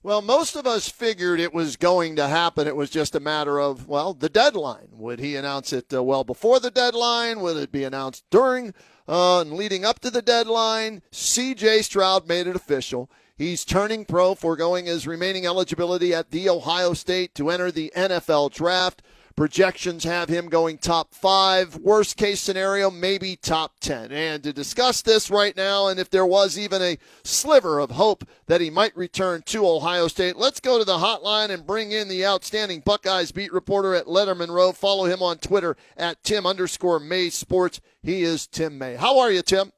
Well, most of us figured it was going to happen. It was just a matter of, well, the deadline. Would he announce it uh, well before the deadline? Would it be announced during uh, and leading up to the deadline? CJ Stroud made it official. He's turning pro, foregoing his remaining eligibility at The Ohio State to enter the NFL draft. Projections have him going top five. Worst case scenario, maybe top 10. And to discuss this right now, and if there was even a sliver of hope that he might return to Ohio State, let's go to the hotline and bring in the outstanding Buckeyes beat reporter at Letterman Row. Follow him on Twitter at Tim underscore May Sports. He is Tim May. How are you, Tim?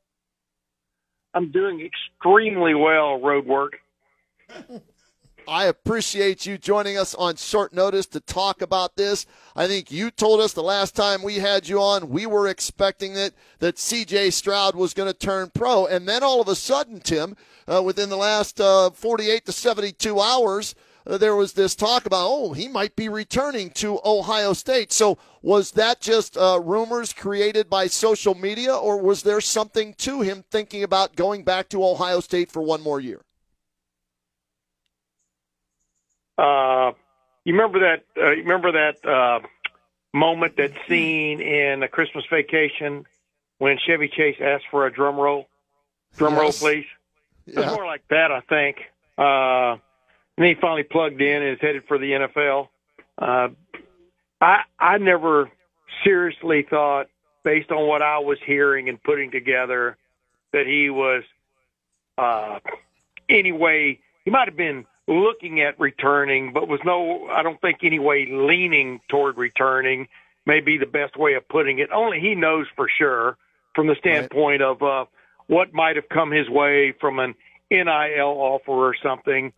I'm doing extremely well, road work. I appreciate you joining us on short notice to talk about this. I think you told us the last time we had you on, we were expecting it that CJ Stroud was going to turn pro. And then all of a sudden, Tim, uh, within the last uh, 48 to 72 hours, uh, there was this talk about, oh, he might be returning to Ohio State. So was that just uh, rumors created by social media, or was there something to him thinking about going back to Ohio State for one more year? Uh, you remember that? Uh, you remember that uh, moment, that scene in a Christmas Vacation when Chevy Chase asked for a drum roll? Drum yes. roll, please. Yeah. It's more like that, I think. Uh, and he finally plugged in and is headed for the NFL. Uh, I I never seriously thought, based on what I was hearing and putting together, that he was uh, anyway. He might have been looking at returning, but was no, I don't think anyway leaning toward returning may be the best way of putting it. Only he knows for sure from the standpoint right. of uh, what might have come his way from an NIL offer or something.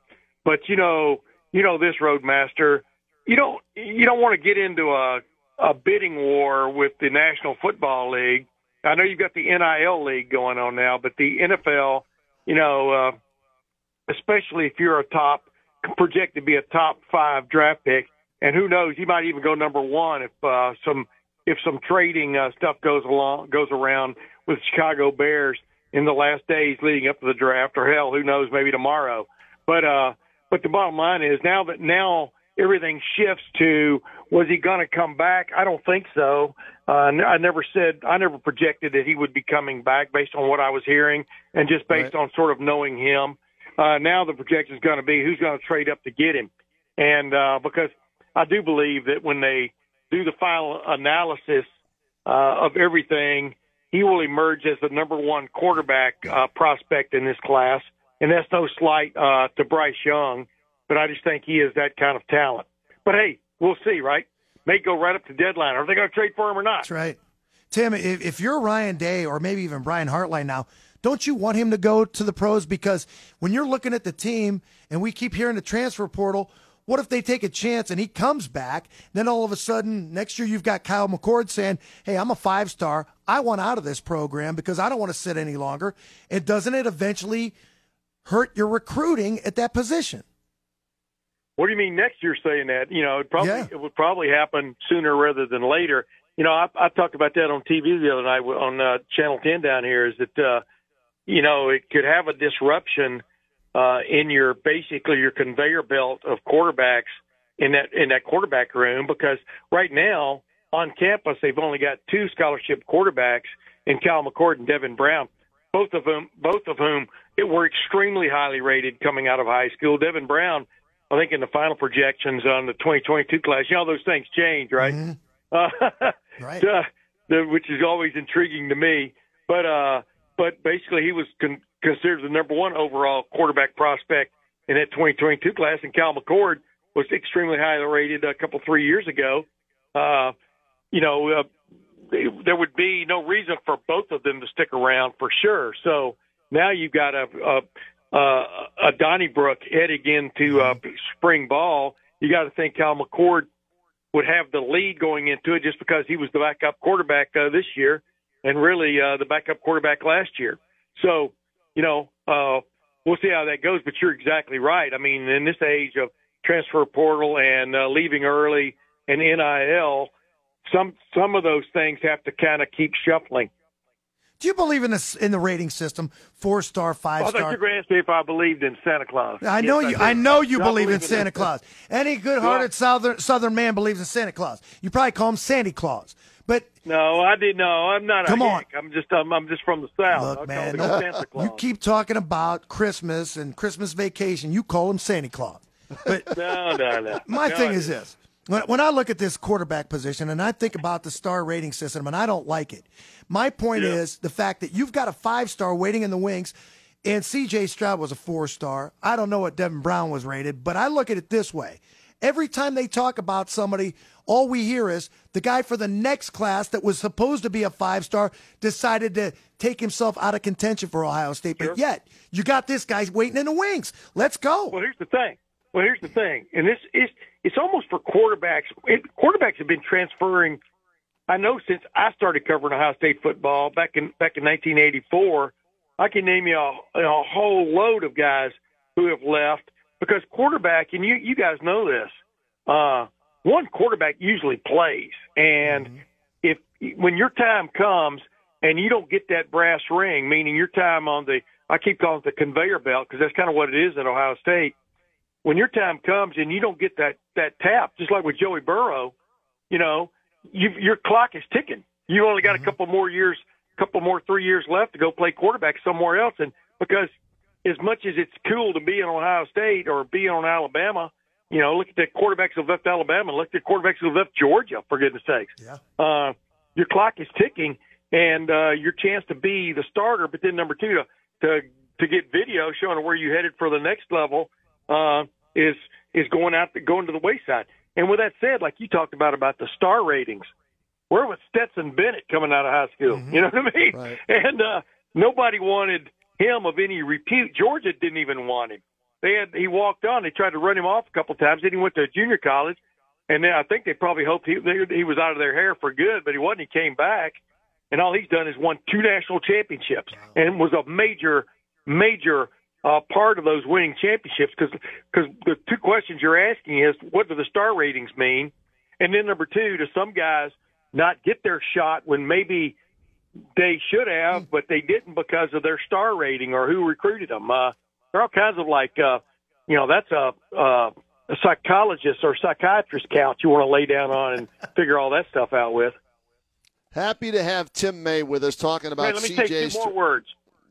But you know, you know this roadmaster, you don't you don't want to get into a a bidding war with the National Football League. I know you've got the NIL league going on now, but the NFL, you know, uh, especially if you're a top projected to be a top five draft pick, and who knows, he might even go number one if uh, some if some trading uh, stuff goes along goes around with Chicago Bears in the last days leading up to the draft, or hell, who knows, maybe tomorrow. But uh, but the bottom line is now that now everything shifts to was he going to come back? I don't think so. Uh, I never said I never projected that he would be coming back based on what I was hearing and just based right. on sort of knowing him. Uh, now the projection is going to be who's going to trade up to get him, and uh, because I do believe that when they do the final analysis uh, of everything, he will emerge as the number one quarterback uh, prospect in this class, and that's no slight uh, to Bryce Young, but I just think he is that kind of talent. But hey, we'll see, right? May go right up to deadline. Are they going to trade for him or not? That's right. Tim, if, if you're Ryan Day or maybe even Brian Hartline now, don't you want him to go to the pros? Because when you're looking at the team and we keep hearing the transfer portal, what if they take a chance and he comes back? Then all of a sudden, next year you've got Kyle McCord saying, Hey, I'm a five star. I want out of this program because I don't want to sit any longer. And doesn't it eventually hurt your recruiting at that position? What do you mean next year saying that? You know, it probably yeah. it would probably happen sooner rather than later. You know, I, I talked about that on TV the other night on uh, Channel 10 down here. Is that uh, you know, it could have a disruption uh, in your basically your conveyor belt of quarterbacks in that in that quarterback room because right now on campus they've only got two scholarship quarterbacks in Kyle McCord and Devin Brown, both of whom both of whom it were extremely highly rated coming out of high school. Devin Brown, I think in the final projections on the 2022 class, you know those things change, right? Mm-hmm. Uh, right. Uh, the, which is always intriguing to me, but uh but basically he was con- considered the number one overall quarterback prospect in that 2022 class. And Kyle McCord was extremely highly rated a couple three years ago. Uh, you know, uh, there would be no reason for both of them to stick around for sure. So now you've got a, a uh, a Donnybrook heading into uh, spring ball, you got to think Kyle McCord would have the lead going into it just because he was the backup quarterback uh, this year and really uh, the backup quarterback last year. So, you know, uh, we'll see how that goes. But you're exactly right. I mean, in this age of transfer portal and uh, leaving early and NIL, some some of those things have to kind of keep shuffling. Do you believe in this in the rating system? Four star, five star. I thought you were going to ask me if I believed in Santa Claus. I know yes, you. I, I, know you believe, believe, in Santa Claus. Any good-hearted southern southern man believes in Santa Claus. You probably call him Sandy Claus. But no, I didn't know. I'm not. Come on. I'm just. Um, I'm just from the south. Look, man. you keep talking about Christmas and Christmas vacation. You call him Santa Claus. But no, no, no. My no, thing is this: when, when I look at this quarterback position and I think about the star rating system, and I don't like it. My point yeah. is the fact that you've got a five star waiting in the wings, and C.J. Stroud was a four star. I don't know what Devin Brown was rated, but I look at it this way: every time they talk about somebody, all we hear is the guy for the next class that was supposed to be a five star decided to take himself out of contention for Ohio State. Sure. But yet, you got this guy waiting in the wings. Let's go. Well, here's the thing. Well, here's the thing, and this is it's almost for quarterbacks. It, quarterbacks have been transferring. I know since I started covering Ohio State football back in back in 1984. I can name you a, a whole load of guys who have left because quarterback, and you you guys know this. Uh, one quarterback usually plays, and mm-hmm. if when your time comes and you don't get that brass ring, meaning your time on the I keep calling it the conveyor belt because that's kind of what it is at Ohio State when your time comes and you don't get that that tap, just like with Joey Burrow, you know, you, your clock is ticking. You only got mm-hmm. a couple more years, couple more three years left to go play quarterback somewhere else. And because as much as it's cool to be in Ohio State or be on Alabama, you know, look at the quarterbacks who left Alabama, look at the quarterbacks who left Georgia, for goodness sakes. Yeah. Uh, your clock is ticking, and uh, your chance to be the starter, but then number two, to to to get video showing where you headed for the next level uh, is is going out going to the wayside. And with that said, like you talked about about the star ratings, where was Stetson Bennett coming out of high school? Mm-hmm. You know what I mean? Right. And uh, nobody wanted him of any repute. Georgia didn't even want him. They had he walked on. They tried to run him off a couple times. Then he went to a junior college, and then I think they probably hoped he he was out of their hair for good, but he wasn't. He came back, and all he's done is won two national championships wow. and was a major major uh, part of those winning championships because because the two questions you're asking is what do the star ratings mean, and then number two, do some guys not get their shot when maybe they should have, but they didn't because of their star rating or who recruited them. Uh, there are all kinds of like, uh, you know, that's a, uh, a psychologist or psychiatrist couch you want to lay down on and figure all that stuff out with. Happy to have Tim May with us talking about hey, let me CJ's. Take two more words.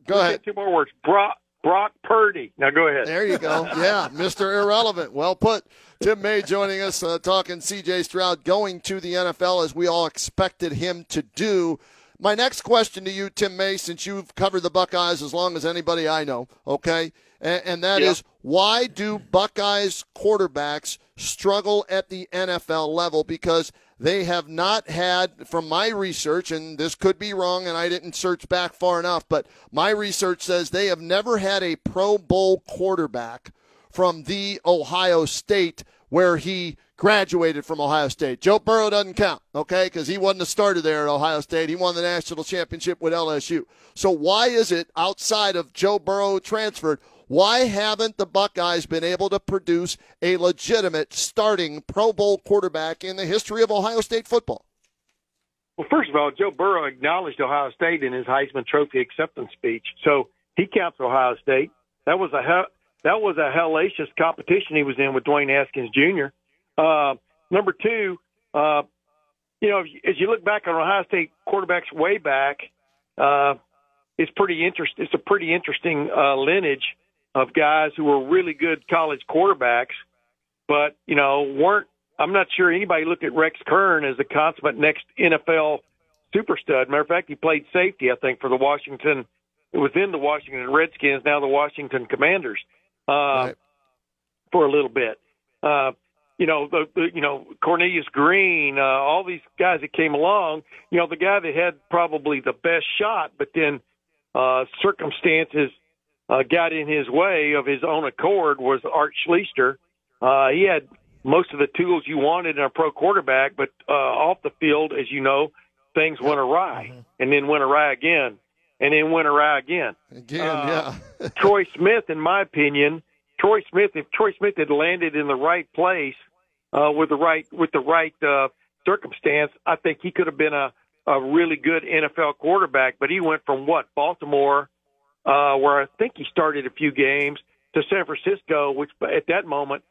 Go ahead. Two more words. Brock, Brock Purdy. Now go ahead. There you go. Yeah, Mr. Irrelevant. Well put. Tim May joining us, uh, talking CJ Stroud going to the NFL as we all expected him to do. My next question to you, Tim May, since you've covered the Buckeyes as long as anybody I know, okay, and, and that yeah. is why do Buckeyes quarterbacks struggle at the NFL level? Because they have not had, from my research, and this could be wrong, and I didn't search back far enough, but my research says they have never had a Pro Bowl quarterback from the Ohio State where he graduated from Ohio State. Joe Burrow doesn't count, okay, because he wasn't a starter there at Ohio State. He won the national championship with LSU. So why is it outside of Joe Burrow transferred? Why haven't the Buckeyes been able to produce a legitimate starting Pro Bowl quarterback in the history of Ohio State football? Well, first of all, Joe Burrow acknowledged Ohio State in his Heisman Trophy acceptance speech, so he counts Ohio State. That was a that was a hellacious competition he was in with Dwayne Haskins Jr. Uh, number two, uh, you know, as you look back on Ohio State quarterbacks way back, uh, it's pretty interest. It's a pretty interesting uh, lineage of guys who were really good college quarterbacks, but you know weren't. I'm not sure anybody looked at Rex Kern as the consummate next NFL super stud. Matter of fact, he played safety, I think, for the Washington. It was in the Washington Redskins, now the Washington Commanders, uh, right. for a little bit. Uh, you know, the, the you know Cornelius Greene, uh, all these guys that came along. You know, the guy that had probably the best shot, but then uh, circumstances uh, got in his way of his own accord was Art Schlichter. Uh, he had most of the tools you wanted in a pro quarterback, but uh, off the field, as you know, things went awry, mm-hmm. and then went awry again, and then went awry again. Again, uh, yeah. Troy Smith, in my opinion, Troy Smith, if Troy Smith had landed in the right place uh, with the right with the right uh, circumstance, I think he could have been a a really good NFL quarterback. But he went from what Baltimore, uh, where I think he started a few games, to San Francisco, which at that moment,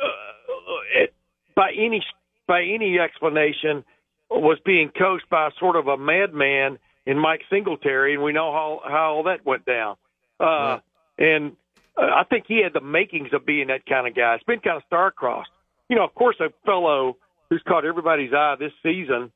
uh, it, by any by any explanation, was being coached by sort of a madman in Mike Singletary, and we know how how all that went down. Uh, right. And uh, I think he had the makings of being that kind of guy. It's been kind of star-crossed. You know, of course, a fellow who's caught everybody's eye this season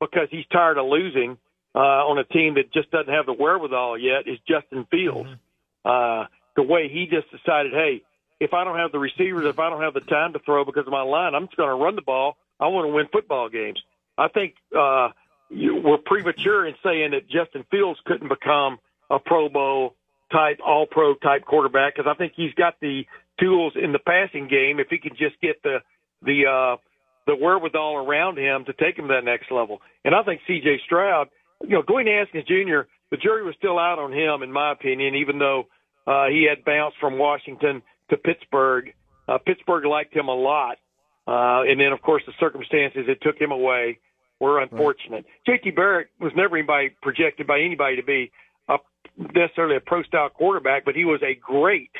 because he's tired of losing uh, on a team that just doesn't have the wherewithal yet is Justin Fields. Mm-hmm. Uh, the way he just decided, hey, if I don't have the receivers, if I don't have the time to throw because of my line, I'm just going to run the ball. I want to win football games. I think uh, you, we're premature in saying that Justin Fields couldn't become a Pro Bowl type, All Pro type quarterback because I think he's got the tools in the passing game if he can just get the the uh, the wherewithal around him to take him to that next level. And I think C.J. Stroud, you know, Dwayne Haskins Jr. The jury was still out on him, in my opinion, even though uh, he had bounced from Washington to Pittsburgh. Uh, Pittsburgh liked him a lot, uh, and then of course the circumstances that took him away were unfortunate. Right. J.T. Barrett was never anybody projected by anybody to be a, necessarily a pro style quarterback, but he was a great,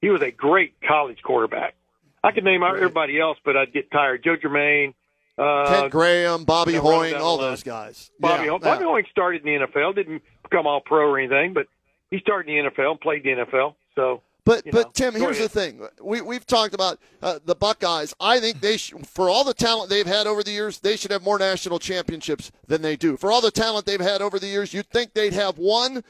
he was a great college quarterback. I could name right. everybody else, but I'd get tired. Joe Germaine, uh, Ted Graham, Bobby you know, Hoying, all those guys. Bobby, yeah, Bobby yeah. Hoying started in the NFL, didn't become all pro or anything, but he started in the NFL and played the NFL. So but you but Tim, here's the thing: we we've talked about uh, the Buckeyes. I think they sh- for all the talent they've had over the years, they should have more national championships than they do. For all the talent they've had over the years, you'd think they'd have one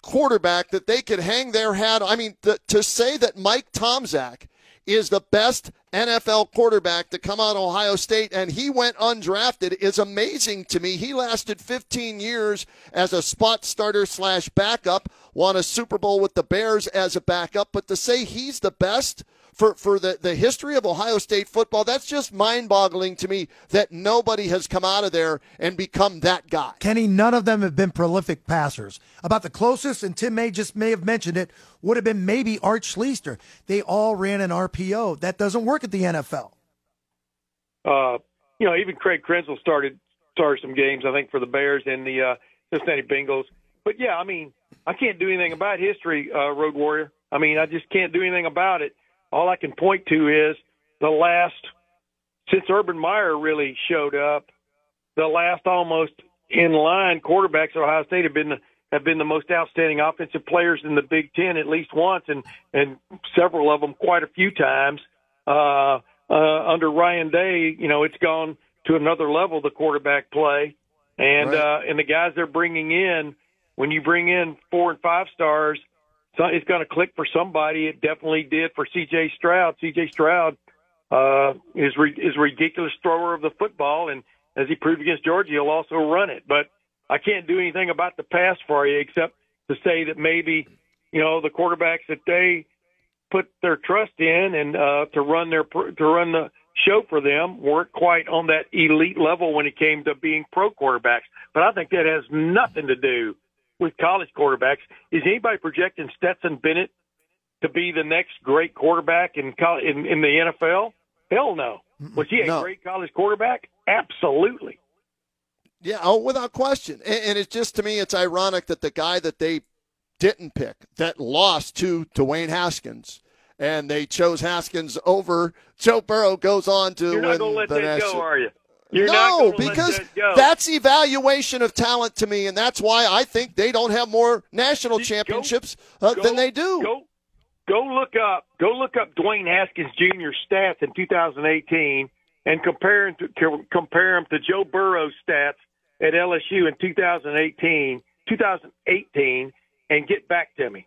quarterback that they could hang their hat. I mean, the, to say that Mike Tomczak is the best NFL quarterback to come out of Ohio State, and he went undrafted is amazing to me. He lasted 15 years as a spot starter slash backup, won a Super Bowl with the Bears as a backup, but to say he's the best – for, for the, the history of Ohio State football, that's just mind boggling to me that nobody has come out of there and become that guy. Kenny, none of them have been prolific passers. About the closest, and Tim may just may have mentioned it, would have been maybe Art Schlichter. They all ran an RPO. That doesn't work at the NFL. Uh, you know, even Craig Krenzel started started some games, I think, for the Bears and the uh, Cincinnati Bengals. But yeah, I mean, I can't do anything about history, uh, Road Warrior. I mean, I just can't do anything about it all I can point to is the last since Urban Meyer really showed up, the last almost in line quarterbacks at Ohio State have been the, have been the most outstanding offensive players in the Big Ten at least once, and and several of them quite a few times. Uh, uh, under Ryan Day, you know, it's gone to another level the quarterback play, and right. uh, and the guys they're bringing in. When you bring in four and five stars, it's going to click for somebody. It definitely did for C.J. Stroud. C.J. Stroud uh, is re- is a ridiculous thrower of the football, and as he proved against Georgia, he'll also run it. But I can't do anything about the pass for you except to say that maybe you know the quarterbacks that they put their trust in and uh, to run their to run the show for them weren't quite on that elite level when it came to being pro quarterbacks. But I think that has nothing to do with college quarterbacks. Is anybody projecting Stetson Bennett to be the next great quarterback in in, in the NFL? Hell no. Was he a no. great college quarterback? Absolutely. Yeah, oh, without question. And, and it's just to me, it's ironic that the guy that they didn't pick, that lost to Dwayne Haskins, and they chose Haskins over Joe Burrow, goes on to You're win not going to let the that national. go, are you? You're no, because that that's evaluation of talent to me, and that's why I think they don't have more national championships uh, go, than they do. Go, go look up, go look up Dwayne Haskins Jr. stats in 2018 and compare him to compare him to Joe Burrow's stats at LSU in 2018, 2018, and get back to me.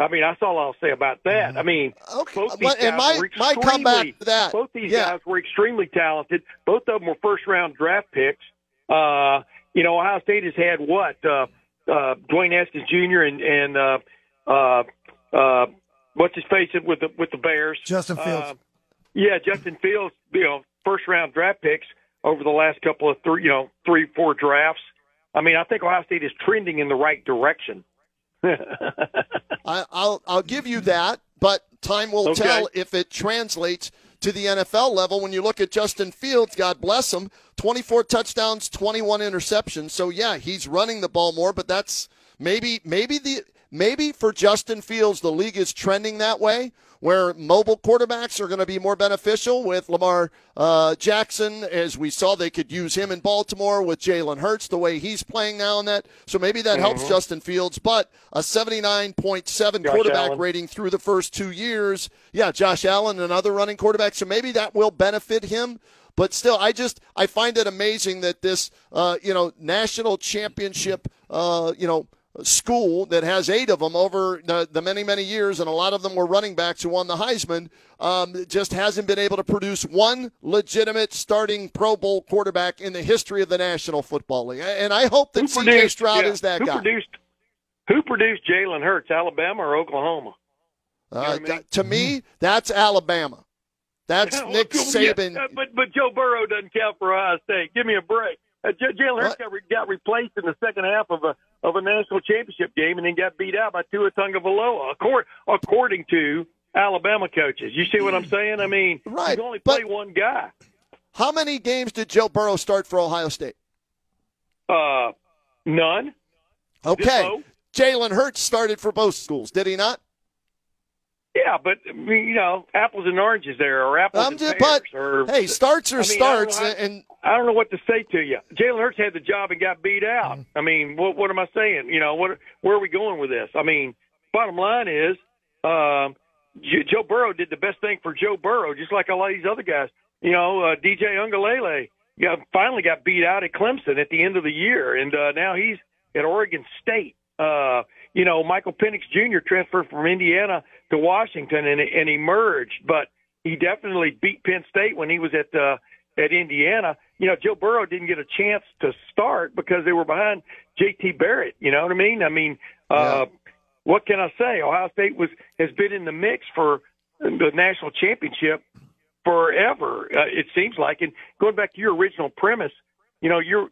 I mean, that's all I'll say about that. I mean, okay. both these and guys my, were my comeback to that. Both these yeah. guys were extremely talented. Both of them were first round draft picks. Uh, you know, Ohio State has had what? Uh, uh, Dwayne Haskins Jr. and, and uh, uh, uh, what's his face with the with the Bears? Justin Fields. Uh, yeah, Justin Fields. You know, first round draft picks over the last couple of three, you know, three four drafts. I mean, I think Ohio State is trending in the right direction. I, will I'll give you that, but time will Okay. tell if it translates to the NFL level. When you look at Justin Fields, God bless him, 24 touchdowns, 21 interceptions. So yeah, he's running the ball more, but that's maybe maybe the maybe for Justin Fields, the league is trending that way, where mobile quarterbacks are going to be more beneficial with Lamar uh, Jackson, as we saw they could use him in Baltimore with Jalen Hurts, the way he's playing now and that. So maybe that helps Justin Fields, but a 79.7 Josh quarterback Allen. rating through the first two years. Yeah, Josh Allen, another running quarterback. So maybe that will benefit him. But still, I just I find it amazing that this uh, you know national championship uh, you know school that has eight of them over the, the many many years, and a lot of them were running backs who won the Heisman. Um, just hasn't been able to produce one legitimate starting Pro Bowl quarterback in the history of the National Football League. And I hope that C.J. Stroud yeah, is that who guy. Produced, who produced Jalen Hurts, Alabama or Oklahoma? Uh, I mean? that- to me, that's Alabama. That's Yeah, Nick Saban. yeah, but but Joe Burrow doesn't count for Ohio State. Give me a break. Uh, J- Jalen Hurts got, re- got replaced in the second half of a of a national championship game, and then got beat out by Tua Tagovailoa, according, according to Alabama coaches. You see what I'm saying? I mean, Right, you only but- play one guy. How many games did Joe Burrow start for Ohio State? Uh, none. Okay. Jalen Hurts started for both schools, did he not? Yeah, but I you know, apples and oranges there, or apples I'm and just, pears, but or hey, starts are I mean, starts, know how- and I don't know what to say to you. Jalen Hurts had the job and got beat out. Mm-hmm. I mean, what what am I saying? You know, what where are we going with this? I mean, bottom line is, um, Joe Burrow did the best thing for Joe Burrow, just like a lot of these other guys. You know, uh, DJ Uiagalelei, yeah, finally got beat out at Clemson at the end of the year, and uh, now he's at Oregon State. Uh, you know, Michael Penix Jr. transferred from Indiana to Washington and, and emerged, but he definitely beat Penn State when he was at uh, at Indiana. You know, Joe Burrow didn't get a chance to start because they were behind J.T. Barrett. You know what I mean? I mean, uh, what can I say? Ohio State was has been in the mix for the national championship forever. Uh, it seems like, and going back to your original premise, you know, you're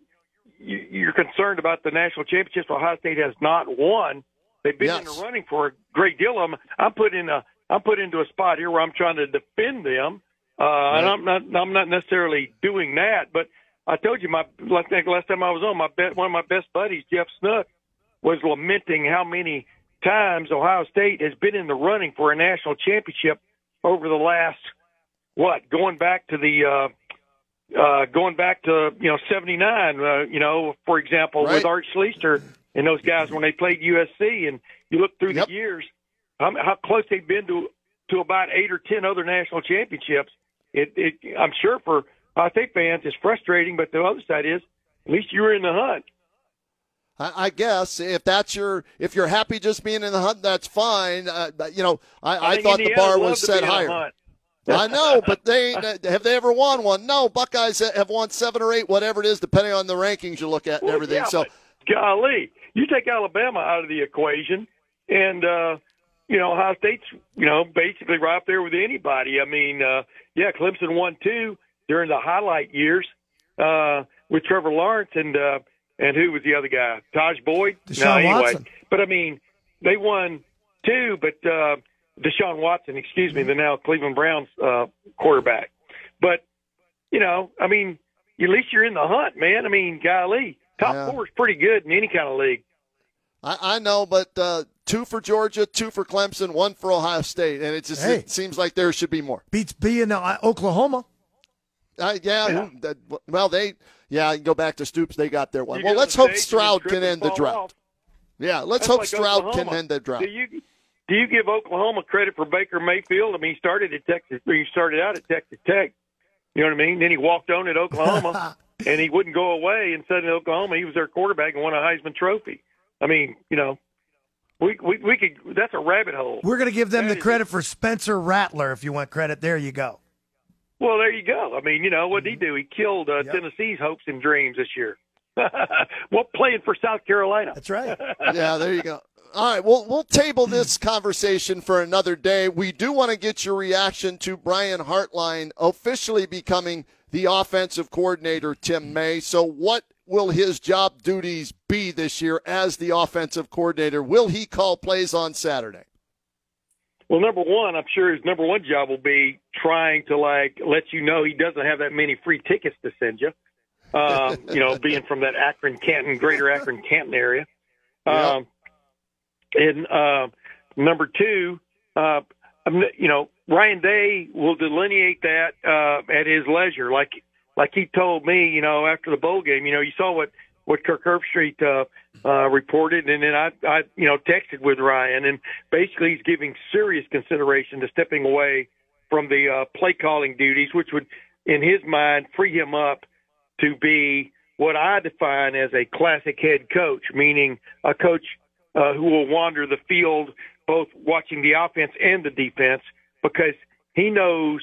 you- you're concerned about the national championships. Ohio State has not won. They've been in the running for a great deal of them. I'm put in a I'm put into a spot here where I'm trying to defend them, uh, and I'm not I'm not necessarily doing that. But I told you my I think last time I was on my bet one of my best buddies Jeff Snook was lamenting how many times Ohio State has been in the running for a national championship over the last what going back to the uh, uh, going back to you know '79. Uh, you know, for example, Right. with Art Schlichter and those guys when they played USC, and you look through Yep. the years, how, how close they've been to to about eight or ten other national championships. It, it I'm sure for Ohio State fans, it's frustrating, but the other side is at least you were in the hunt. I, I guess if that's your if you're happy just being in the hunt, that's fine. Uh, but, you know, I, I, think thought the bar was set be in a higher. I know, but they have they ever won one? No, Buckeyes have won seven or eight, whatever it is, depending on the rankings you look at and Well, everything. yeah, so golly, you take Alabama out of the equation, and uh, you know Ohio State's you know basically right up there with anybody. I mean, uh, yeah, Clemson won two during the highlight years uh, with Trevor Lawrence and uh, and who was the other guy? Tajh Boyd. Deshaun no, anyway, Watson. but I mean they won two, but uh, Deshaun Watson, excuse me, the now Cleveland Browns uh, quarterback. But you know, I mean, at least you're in the hunt, man. I mean, golly, top Yeah. four is pretty good in any kind of league. I, I know, but uh, two for Georgia, two for Clemson, one for Ohio State, and it just Hey. it seems like there should be more. Beats being uh, Oklahoma. Uh, yeah, Yeah. that, well, they yeah, you can go back to Stoops. They got their one. You Well, let's hope stage Stroud can end the drought. off. Yeah, let's That's hope like Stroud can end the drought. Do you do you give Oklahoma credit for Baker Mayfield? I mean, he started at Texas. He started out at Texas Tech. You know what I mean? Then he walked on at Oklahoma, and he wouldn't go away. And suddenly, Oklahoma, he was their quarterback and won a Heisman Trophy. I mean, you know, we we we could. That's a rabbit hole. We're going to give them That the is- credit for Spencer Rattler if you want credit. There you go. Well, there you go. I mean, you know, what did he do? He killed uh, Yep. Tennessee's hopes and dreams this year. well, playing for South Carolina. That's right. yeah, there you go. All right, well, we'll table this conversation for another day. We do want to get your reaction to Brian Hartline officially becoming the offensive coordinator, Tim May. So, what will his job duties be this year as the offensive coordinator? Will he call plays on Saturday? Well, number one, I'm sure his number one job will be trying to like let you know he doesn't have that many free tickets to send you. Um, you know, being from that Akron, Canton, Greater Akron, Canton area. Um, and uh, number two, uh, you know, Ryan Day will delineate that uh, at his leisure, like like he told me, you know, after the bowl game. You know, you saw what what Kirk Herbstreit uh, uh, reported, and then I, I, you know, texted with Ryan, and basically he's giving serious consideration to stepping away from the uh, play calling duties, which would, in his mind, free him up to be what I define as a classic head coach, meaning a coach uh, who will wander the field, both watching the offense and the defense, because he knows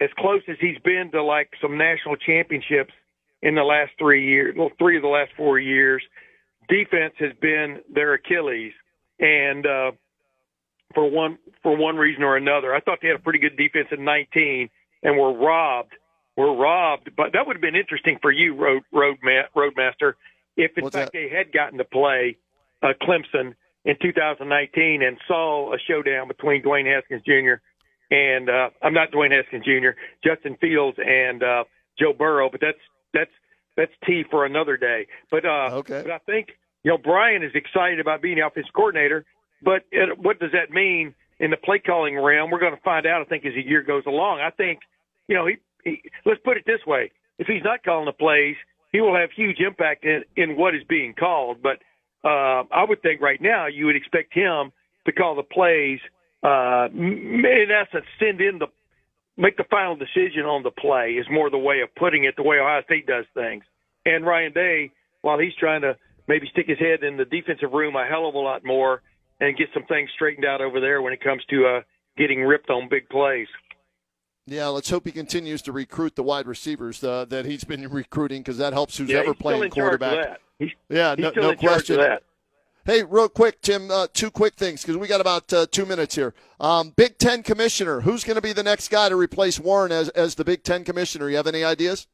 as close as he's been to like some national championships in the last three years, well, three of the last four years, defense has been their Achilles, and uh, for one for one reason or another, I thought they had a pretty good defense in 19, and were robbed. Were robbed, but that would have been interesting for you, road road roadmaster, if in What's fact that? they had gotten to play uh, Clemson in 2019 and saw a showdown between Dwayne Haskins Jr. and uh, I'm not Dwayne Haskins Jr. Justin Fields and uh, Joe Burrow, but that's that's that's tea for another day. But uh, Okay. but I think you know Brian is excited about being the offensive coordinator. But it, what does that mean in the play calling realm? We're going to find out. I think as the year goes along. I think you know he, he let's put it this way: if he's not calling the plays, he will have huge impact in, in what is being called. But uh, I would think right now you would expect him to call the plays. Uh, in essence, send in the make the final decision on the play is more the way of putting it, the way Ohio State does things. And Ryan Day, while he's trying to maybe stick his head in the defensive room a hell of a lot more and get some things straightened out over there when it comes to uh, getting ripped on big plays. Yeah, let's hope he continues to recruit the wide receivers uh, that he's been recruiting because that helps who's yeah, ever playing in charge of quarterback. He's, Yeah, he's no, no question. Hey, real quick, Tim, uh, two quick things because we got about uh, two minutes here. Um, Big Ten commissioner, who's going to be the next guy to replace Warren as, as the Big Ten commissioner? You have any ideas?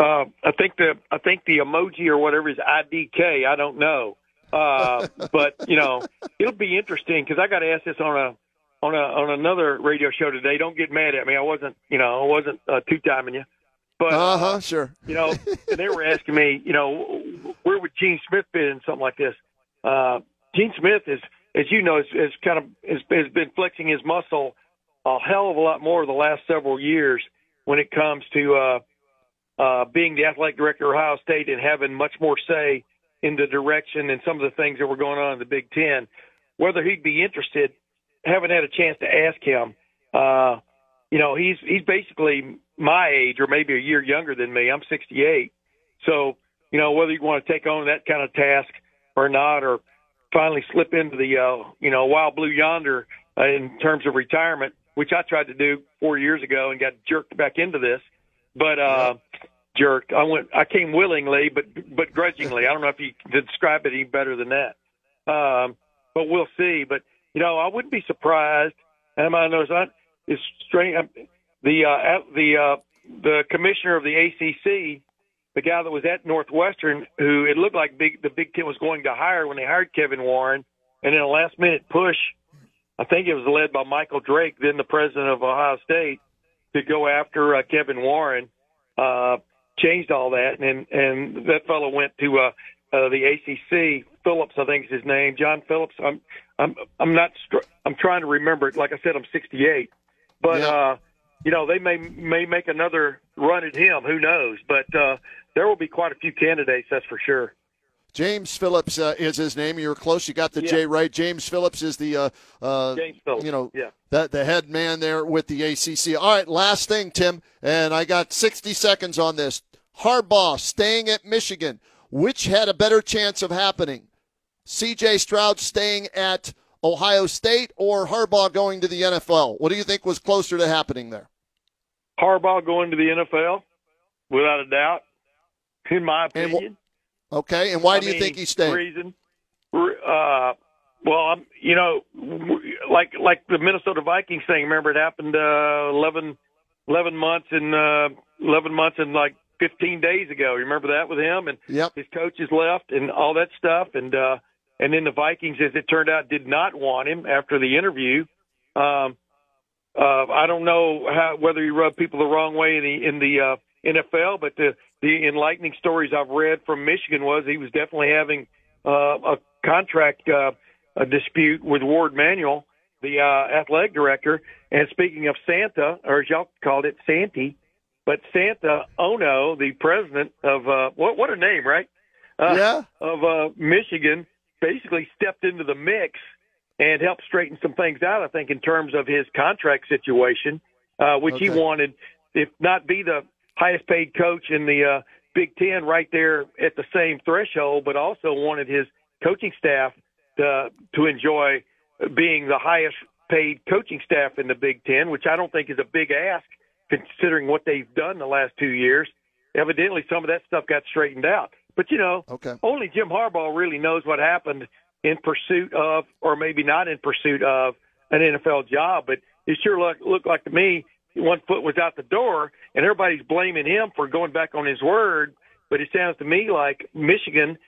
Uh, I think the I think the emoji or whatever is IDK. I don't know, uh, but you know it'll be interesting because I got to ask this on a on a on another radio show today. Don't get mad at me. I wasn't you know I wasn't uh, two timing you, but Uh huh, sure. you know, and they were asking me, you know, where would Gene Smith fit in something like this? Uh, Gene Smith is, as you know, is, is kind of has, has been flexing his muscle a hell of a lot more the last several years when it comes to uh, uh, being the athletic director of Ohio State and having much more say in the direction and some of the things that were going on in the Big Ten. Whether he'd be interested, haven't had a chance to ask him. Uh, you know, he's he's basically my age or maybe a year younger than me. I'm 68. So, you know, whether you want to take on that kind of task or not, or finally slip into the, uh, you know, wild blue yonder uh, in terms of retirement, which I tried to do four years ago and got jerked back into this. But, uh, jerked. I went, I came willingly, but, but grudgingly. I don't know if you can describe it any better than that. Um, but we'll see. But, you know, I wouldn't be surprised. And I know it's not, it's strange. um, The, uh, the, uh, the commissioner of the ACC, the guy that was at Northwestern, who it looked like Big, the Big Ten was going to hire when they hired Kevin Warren, and in a last minute push, I think it was led by Michael Drake, then the president of Ohio State, to go after uh, Kevin Warren, uh, changed all that, and and that fellow went to uh, uh, the ACC. Phillips, I think is his name, John Phillips. I'm I'm I'm not str- I'm trying to remember it. Like I said, I'm 68, but Yeah. uh, you know they may may make another run at him. Who knows? But uh, there will be quite a few candidates, that's for sure. James Phillips uh, is his name. You were close. You got the Yeah. J right. James Phillips is the uh, uh, James Phillips. you know yeah. the, the head man there with the ACC. All right, last thing, Tim, and I got 60 seconds on this. Harbaugh staying at Michigan. Which had a better chance of happening? CJ Stroud staying at Ohio State or Harbaugh going to the NFL? What do you think was closer to happening there? Harbaugh going to the NFL, without a doubt, in my And wh- opinion. Okay, and why I do you mean, think he's staying? Reason, re- uh, well, I'm, you know, like like the Minnesota Vikings thing. Remember, it happened uh, 11, 11 months and uh, eleven months and like fifteen days ago. Remember that with him and yep. his coaches left and all that stuff. And uh, and then the Vikings, as it turned out, did not want him after the interview. Um, uh, I don't know how, whether he rubbed people the wrong way in the in the uh, NFL, but the the enlightening stories I've read from Michigan was he was definitely having uh, a contract uh, a dispute with Warde Manuel, the uh, athletic director. And speaking of Santa, or as y'all called it, Santy, but Santa Ono, the president of uh, what what a name, right? Uh, yeah. Of uh, Michigan, basically stepped into the mix and helped straighten some things out. I think in terms of his contract situation, uh, which okay. he wanted, if not be the highest paid coach in the uh, Big Ten, right there at the same threshold, but also wanted his coaching staff to to enjoy being the highest paid coaching staff in the Big Ten, which I don't think is a big ask considering what they've done the last two years. Evidently, some of that stuff got straightened out. But you know, okay. only Jim Harbaugh really knows what happened in pursuit of, or maybe not in pursuit of, an NFL job. But it sure looked looked like to me one foot was out the door, and everybody's blaming him for going back on his word. But it sounds to me like Michigan,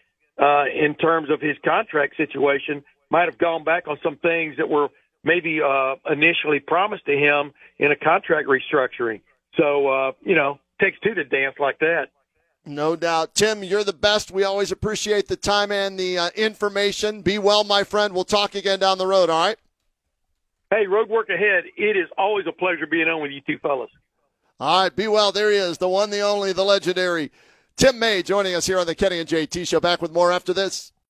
uh, in terms of his contract situation, might have gone back on some things that were maybe uh, initially promised to him in a contract restructuring. So uh, you know, takes two to dance like that. No doubt. Tim, you're the best. We always appreciate the time and the uh, information. Be well, my friend. We'll talk again down the road, all right? Hey, road work ahead. It is always a pleasure being on with you two fellas. All right, be well. There he is, the one, the only, the legendary Tim May joining us here on the Kenny and JT Show. Back with more after this.